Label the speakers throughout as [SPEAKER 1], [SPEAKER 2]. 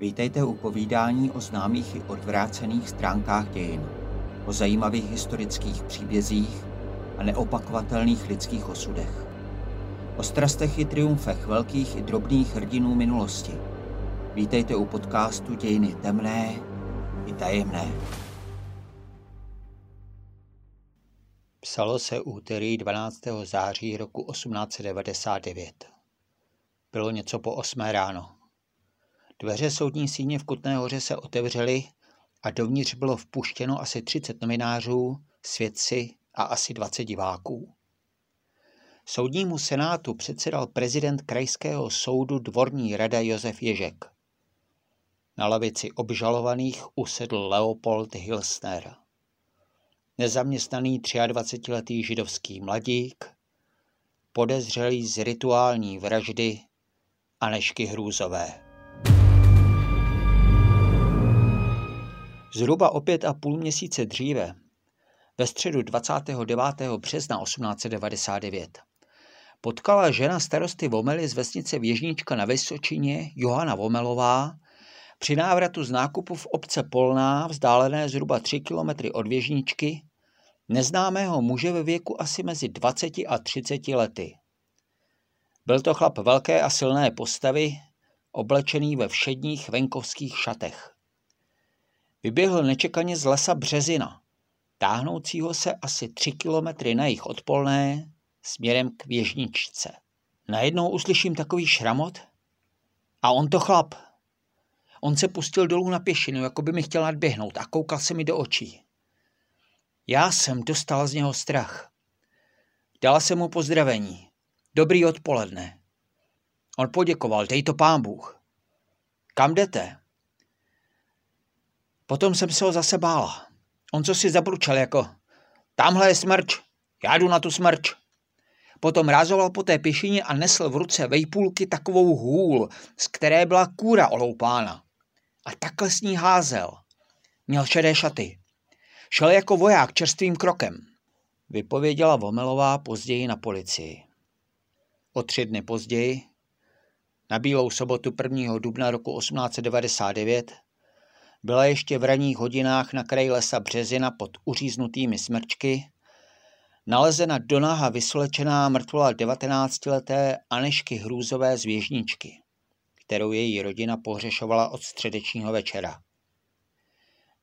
[SPEAKER 1] Vítejte u povídání o známých i odvrácených stránkách dějin, o zajímavých historických příbězích a neopakovatelných lidských osudech. O strastech i triumfech velkých i drobných hrdinů minulosti. Vítejte u podcastu Dějiny temné i tajemné. Psalo se úterý 12. září roku 1899. Bylo něco po 8 ráno. Dveře soudní síně v Kutné hoře se otevřely a dovnitř bylo vpuštěno asi 30 novinářů, svědci a asi 20 diváků. Soudnímu senátu předsedal prezident krajského soudu dvorní rada Josef Ježek. Na lavici obžalovaných usedl Leopold Hilsner. Nezaměstnaný 23-letý židovský mladík, podezřelý z rituální vraždy Anešky Hrůzové. Zhruba o pět a půl měsíce dříve, ve středu 29. března 1899, potkala žena starosty Vomely z vesnice Věžnička na Vysočině, Johana Vomelová, při návratu z nákupu v obce Polná, vzdálené zhruba 3 kilometry od Věžničky, neznámého muže ve věku asi mezi 20 a 30 lety. Byl to chlap velké a silné postavy, oblečený ve všedních venkovských šatech. Vyběhl nečekaně z lesa Březina, táhnoucího se asi tři kilometry na jich odpolné směrem k věžničce. Najednou uslyším takový šramot a on to chlap. On se pustil dolů na pěšinu, jako by mi chtěl nadběhnout a koukal se mi do očí. Já jsem dostal z něho strach. Dala jsem mu pozdravení. Dobrý odpoledne. On poděkoval, dej to pán Bůh. Kam jdete? Potom jsem se ho zase bála. On co si zabručel jako, tamhle je smrč, já jdu na tu smrč. Potom rázoval po té pěšině a nesl v ruce vejpůlky takovou hůl, z které byla kůra oloupána. A takhle s ní házel. Měl šedé šaty. Šel jako voják čerstvým krokem. Vypověděla Vomelová později na policii. O tři dny později, na bílou sobotu 1. dubna roku 1899, byla ještě v ranních hodinách na kraji lesa Březina pod uříznutými smrčky, nalezena do náha vyslečená mrtvola 19-leté Anešky Hrůzové z Věžničky, kterou její rodina pohřešovala od středečního večera.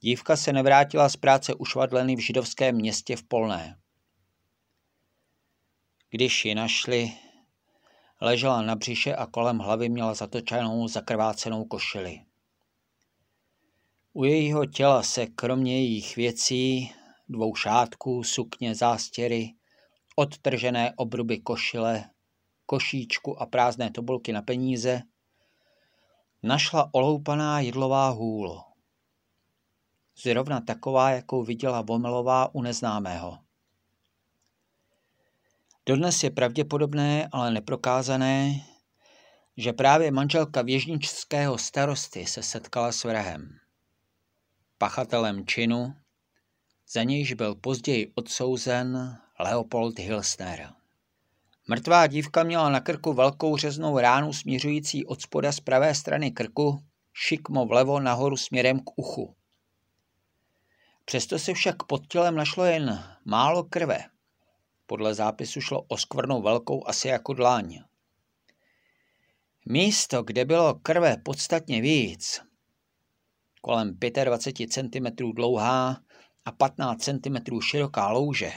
[SPEAKER 1] Dívka se nevrátila z práce ušvadleny v židovském městě v Polné. Když ji našli, ležela na břiše a kolem hlavy měla zatočenou zakrvácenou košili. U jejího těla se kromě jejich věcí, dvou šátků, sukně, zástěry, odtržené obruby košile, košíčku a prázdné tobulky na peníze, našla oloupaná jídlová hůl. Zrovna taková, jakou viděla Vomelová u neznámého. Dodnes je pravděpodobné, ale neprokázané, že právě manželka věžničského starosty se setkala s vrahem pachatelem činu, za nějž byl později odsouzen Leopold Hilsner. Mrtvá dívka měla na krku velkou řeznou ránu směřující od spoda z pravé strany krku, šikmo vlevo nahoru směrem k uchu. Přesto se však pod tělem našlo jen málo krve. Podle zápisu šlo o skvrnu velkou asi jako dláň. Místo, kde bylo krve podstatně víc, kolem 25 cm dlouhá a 15 cm široká louže.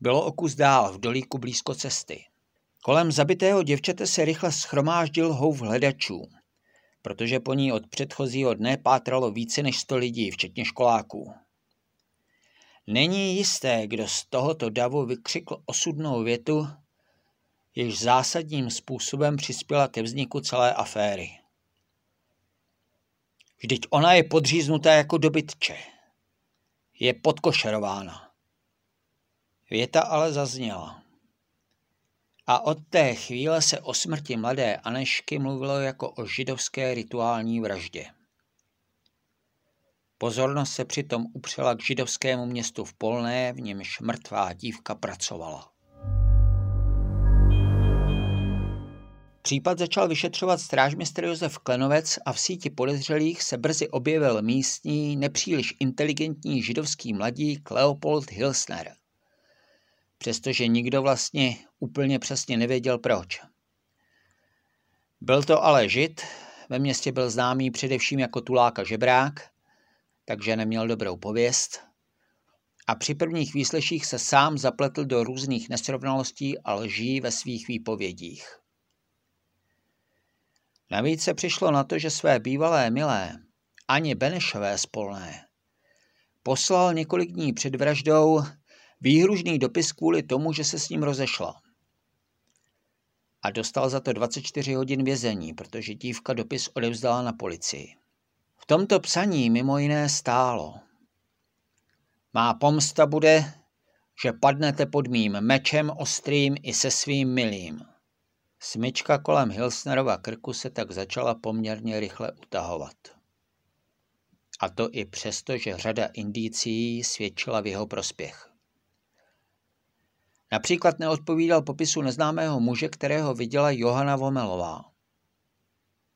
[SPEAKER 1] Bylo o kus dál v dolíku blízko cesty. Kolem zabitého děvčete se rychle schromáždil houv hledačů, protože po ní od předchozího dne pátralo více než 100 lidí, včetně školáků. Není jisté, kdo z tohoto davu vykřikl osudnou větu, jež zásadním způsobem přispěla ke vzniku celé aféry. Vždyť ona je podříznutá jako dobytče. Je podkošerována. Věta ale zazněla. A od té chvíle se o smrti mladé Anešky mluvilo jako o židovské rituální vraždě. Pozornost se přitom upřela k židovskému městu v Polné, v němž mrtvá dívka pracovala. Případ začal vyšetřovat strážmistr Josef Klenovec a v síti podezřelých se brzy objevil místní, nepříliš inteligentní židovský mladík Leopold Hilsner. Přestože nikdo vlastně úplně přesně nevěděl proč. Byl to ale žid, ve městě byl známý především jako tuláka žebrák, takže neměl dobrou pověst a při prvních výsleších se sám zapletl do různých nesrovnalostí a lží ve svých výpovědích. Navíc se přišlo na to, že své bývalé milé, ani Benešové spolné, poslal několik dní před vraždou výhružný dopis kvůli tomu, že se s ním rozešla. A dostal za to 24 hodin vězení, protože dívka dopis odevzdala na policii. V tomto psaní mimo jiné stálo. Má pomsta bude, že padnete pod mým mečem ostrým i se svým milým. Smyčka kolem Hilsnerova krku se tak začala poměrně rychle utahovat. A to i přesto, že řada indicí svědčila v jeho prospěch. Například neodpovídal popisu neznámého muže, kterého viděla Johana Vomelová.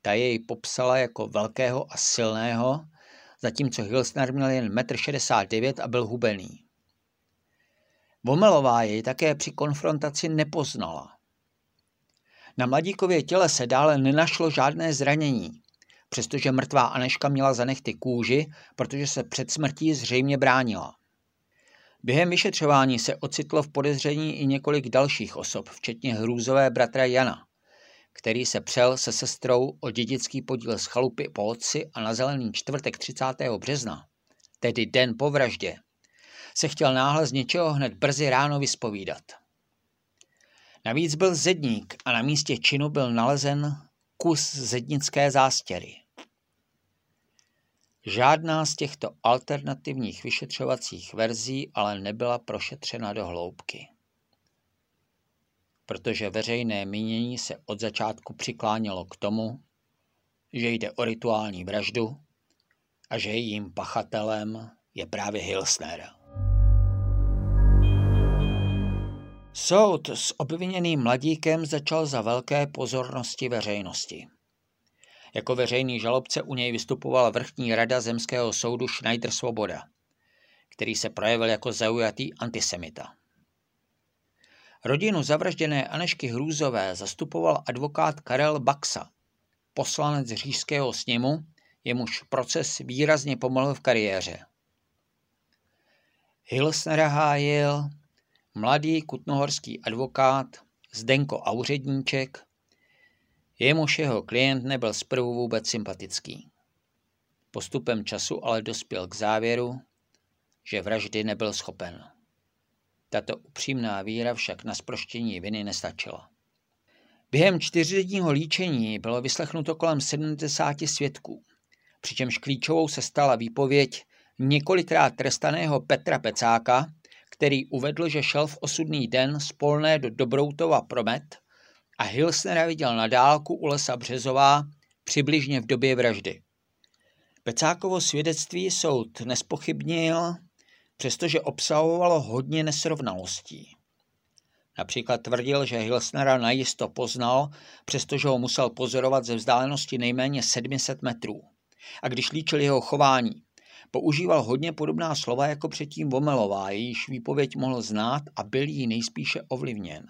[SPEAKER 1] Ta jej popsala jako velkého a silného, zatímco Hilsner měl jen 1,69 m a byl hubený. Vomelová jej také při konfrontaci nepoznala. Na mladíkově těle se dále nenašlo žádné zranění, přestože mrtvá Aneška měla za nechty kůži, protože se před smrtí zřejmě bránila. Během vyšetřování se ocitlo v podezření i několik dalších osob, včetně hrůzové bratra Jana, který se přel se sestrou o dědický podíl z chalupy po otci a na zelený čtvrtek 30. března, tedy den po vraždě, se chtěl náhle z něčeho hned brzy ráno vyspovídat. Navíc byl zedník a na místě činu byl nalezen kus zednické zástěry. Žádná z těchto alternativních vyšetřovacích verzí ale nebyla prošetřena do hloubky. Protože veřejné mínění se od začátku přiklánělo k tomu, že jde o rituální vraždu a že jejím pachatelem je právě Hilsner. Soud s obviněným mladíkem začal za velké pozornosti veřejnosti. Jako veřejný žalobce u něj vystupovala vrchní rada zemského soudu Schneider Svoboda, který se projevil jako zaujatý antisemita. Rodinu zavražděné Anešky Hrůzové zastupoval advokát Karel Baxa, poslanec říšského sněmu, jemuž proces výrazně pomohl v kariéře. Hilsnera hájil mladý kutnohorský advokát Zdenko Auředníček, jemuž jeho klient nebyl zprvu vůbec sympatický. Postupem času ale dospěl k závěru, že vraždy nebyl schopen. Tato upřímná víra však na sproštění viny nestačila. Během čtyřdenního líčení bylo vyslechnuto kolem 70 svědků, přičemž klíčovou se stala výpověď několikrát trestaného Petra Pecáka, který uvedl, že šel v osudný den z Polné do Dobroutova promet a Hilsnera viděl na dálku u lesa Březová přibližně v době vraždy. Pecákovo svědectví soud nespochybnil, přestože obsahovalo hodně nesrovnalostí. Například tvrdil, že Hilsnera najisto poznal, přestože ho musel pozorovat ze vzdálenosti nejméně 700 metrů. A když líčil jeho chování, Používal hodně podobná slova jako předtím Vomelová, jejíž výpověď mohl znát a byl jí nejspíše ovlivněn.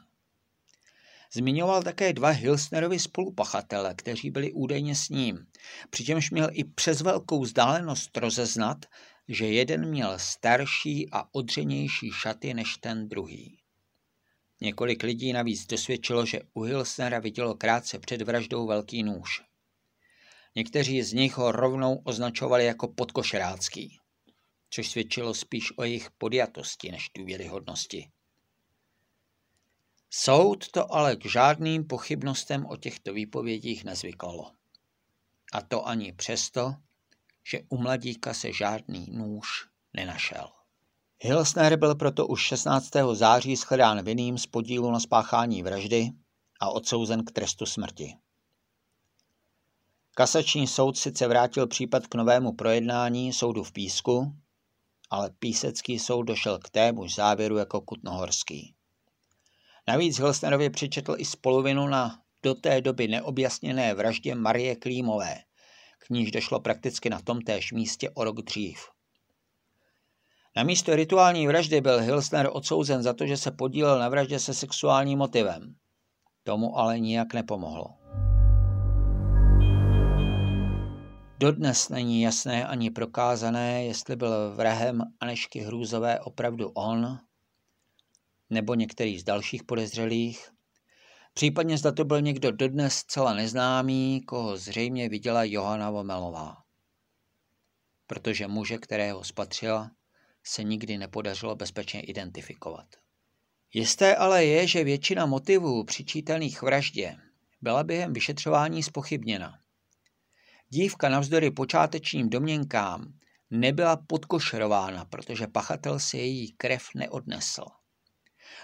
[SPEAKER 1] Zmiňoval také dva Hilsnerovi spolupachatele, kteří byli údajně s ním, přičemž měl i přes velkou vzdálenost rozeznat, že jeden měl starší a odřenější šaty než ten druhý. Několik lidí navíc dosvědčilo, že u Hilsnera vidělo krátce před vraždou velký nůž. Někteří z nich ho rovnou označovali jako podkošerácký, což svědčilo spíš o jejich podjatosti než důvěryhodnosti. Soud to ale k žádným pochybnostem o těchto výpovědích nezvykalo. A to ani přesto, že u mladíka se žádný nůž nenašel. Hilsner byl proto už 16. září shledán vinným z podílu na spáchání vraždy a odsouzen k trestu smrti. Kasační soud sice vrátil případ k novému projednání soudu v Písku, ale Písecký soud došel k témuž závěru jako Kutnohorský. Navíc Hilsnerově přičetl i spoluvinu na do té doby neobjasněné vraždě Marie Klímové, k níž došlo prakticky na tom též místě o rok dřív. Na místo rituální vraždy byl Hilsner odsouzen za to, že se podílel na vraždě se sexuálním motivem. Tomu ale nijak nepomohlo. Dodnes není jasné ani prokázané, jestli byl vrahem Anešky Hrůzové opravdu on, nebo některý z dalších podezřelých, případně zda to byl někdo dodnes zcela neznámý, koho zřejmě viděla Johana Vomelová. Protože muže, kterého spatřila, se nikdy nepodařilo bezpečně identifikovat. Jisté ale je, že většina motivů přičítaných vraždě byla během vyšetřování spochybněna. Dívka navzdory počátečním domněnkám nebyla podkošerována, protože pachatel si její krev neodnesl.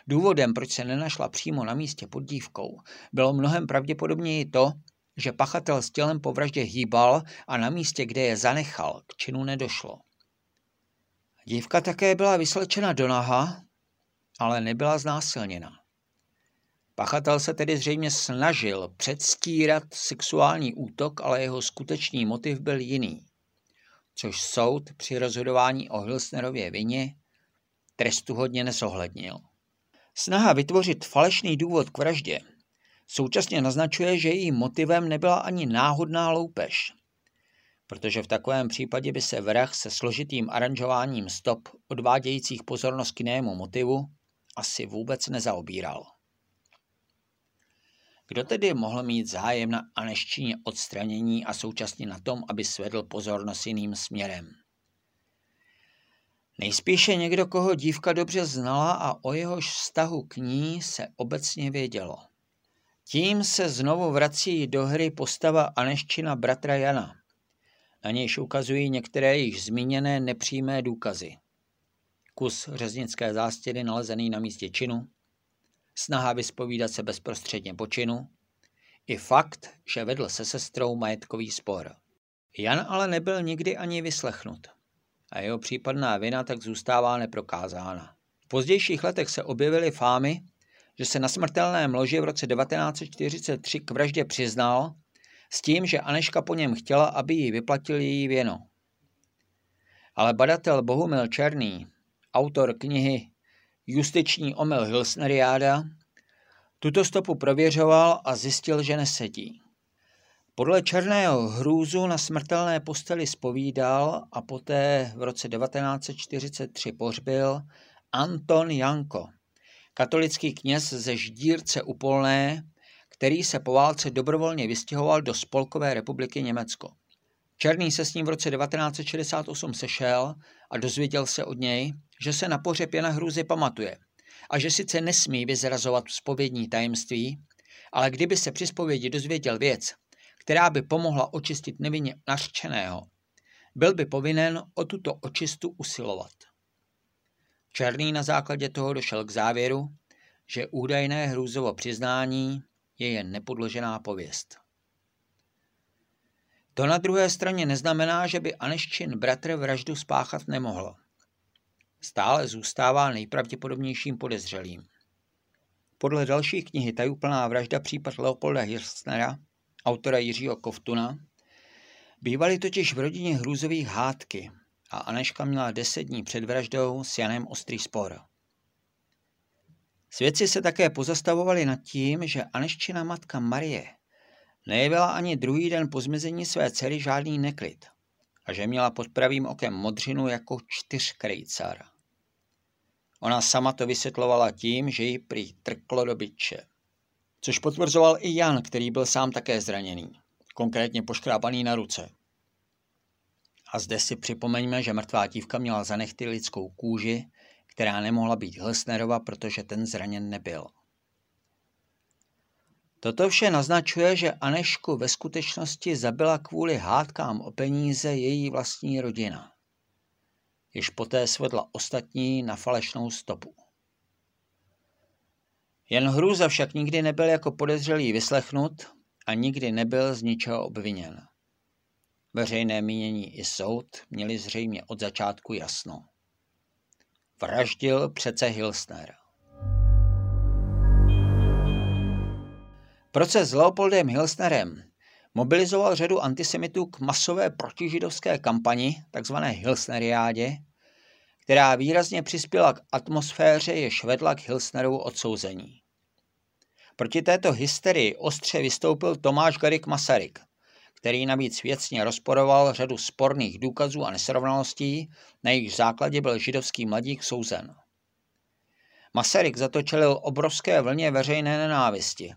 [SPEAKER 1] Důvodem, proč se nenašla přímo na místě pod dívkou, bylo mnohem pravděpodobněji to, že pachatel s tělem po vraždě hýbal a na místě, kde je zanechal, k činu nedošlo. Dívka také byla vyslečena do naha, ale nebyla znásilněna. Pachatel se tedy zřejmě snažil předstírat sexuální útok, ale jeho skutečný motiv byl jiný, což soud při rozhodování o Hilsnerově vině trestu hodně nesohlednil. Snaha vytvořit falešný důvod k vraždě současně naznačuje, že jejím motivem nebyla ani náhodná loupež, protože v takovém případě by se vrah se složitým aranžováním stop odvádějících pozornost k jinému motivu asi vůbec nezaobíral. Kdo tedy mohl mít zájem na aneščině odstranění a současně na tom, aby svedl pozornost jiným směrem? Nejspíše někdo, koho dívka dobře znala a o jehož vztahu k ní se obecně vědělo. Tím se znovu vrací do hry postava Aneščina bratra Jana. Na nějž ukazují některé již zmíněné nepřímé důkazy. Kus řeznické zástěry nalezený na místě činu, snaha vyspovídat se bezprostředně po činu, i fakt, že vedl se sestrou majetkový spor. Jan ale nebyl nikdy ani vyslechnut a jeho případná vina tak zůstává neprokázána. V pozdějších letech se objevily fámy, že se na smrtelném loži v roce 1943 k vraždě přiznal s tím, že Aneška po něm chtěla, aby jí vyplatil její věno. Ale badatel Bohumil Černý, autor knihy Justiční omyl Hilsneriáda, tuto stopu prověřoval a zjistil, že nesedí. Podle Černého hrůzu na smrtelné posteli spovídal a poté v roce 1943 pohřbil Anton Janko, katolický kněz ze Ždírce Upolné, který se po válce dobrovolně vystěhoval do Spolkové republiky Německo. Černý se s ním v roce 1968 sešel a dozvěděl se od něj, že se na pohřeb Jana Hruzy pamatuje a že sice nesmí vyzrazovat spovědní tajemství, ale kdyby se při spovědi dozvěděl věc, která by pomohla očistit nevinně nařčeného, byl by povinen o tuto očistu usilovat. Černý na základě toho došel k závěru, že údajné hrůzovo přiznání je jen nepodložená pověst. To na druhé straně neznamená, že by Aneščin bratr vraždu spáchat nemohl. Stále zůstává nejpravděpodobnějším podezřelým. Podle další knihy Tajuplná vražda případ Leopolda Hirstnera, autora Jiřího Koftuna, bývaly totiž v rodině hrůzových hádky a Aneška měla deset dní před vraždou s Janem ostrý spor. Svědci se také pozastavovali nad tím, že Aneščina matka Marie nejevila ani druhý den po zmizení své dcery žádný neklid a že měla pod pravým okem modřinu jako čtyřkrejcar. Ona sama to vysvětlovala tím, že ji prý trklo do byče. Což potvrzoval i Jan, který byl sám také zraněný, konkrétně poškrápaný na ruce. A zde si připomeňme, že mrtvá dívka měla za nechty lidskou kůži, která nemohla být Hlsnerova, protože ten zraněn nebyl. Toto vše naznačuje, že Anešku ve skutečnosti zabila kvůli hádkám o peníze její vlastní rodina. Již poté svedla ostatní na falešnou stopu. Jen Hrůza však nikdy nebyl jako podezřelý vyslechnut a nikdy nebyl z ničeho obviněn. Veřejné mínění i soud měli zřejmě od začátku jasno. Vraždil přece Hilsner. Proces s Leopoldem Hilsnerem mobilizoval řadu antisemitů k masové protižidovské kampani, takzvané Hilsneriádě, která výrazně přispěla k atmosféře, jež vedla k Hilsnerovu odsouzení. Proti této hysterii ostře vystoupil Tomáš Garik Masaryk, který navíc věcně rozporoval řadu sporných důkazů a nesrovnalostí, na jejich základě byl židovský mladík souzen. Masaryk zatočelil obrovské vlně veřejné nenávisti.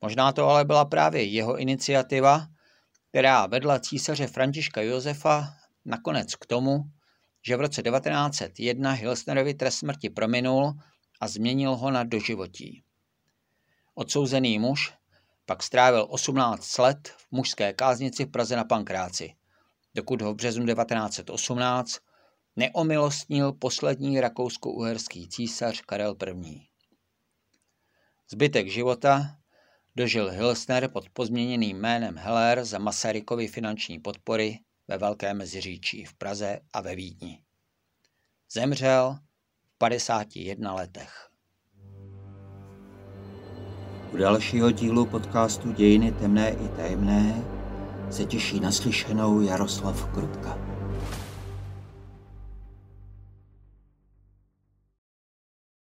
[SPEAKER 1] Možná to ale byla právě jeho iniciativa, která vedla císaře Františka Josefa nakonec k tomu, že v roce 1901 Hilsnerovi trest smrti prominul a změnil ho na doživotí. Odsouzený muž pak strávil 18 let v mužské káznici v Praze na Pankráci, dokud ho v březnu 1918 neomilostnil poslední rakousko-uherský císař Karel I. Zbytek života dožil Hilsner pod pozměněným jménem Heller za Masarykovy finanční podpory ve Velké Meziříčí v Praze a ve Vídni. Zemřel v 51 letech. U dalšího dílu podcastu Dějiny temné i tajemné se těší naslyšenou Jaroslav Krutka.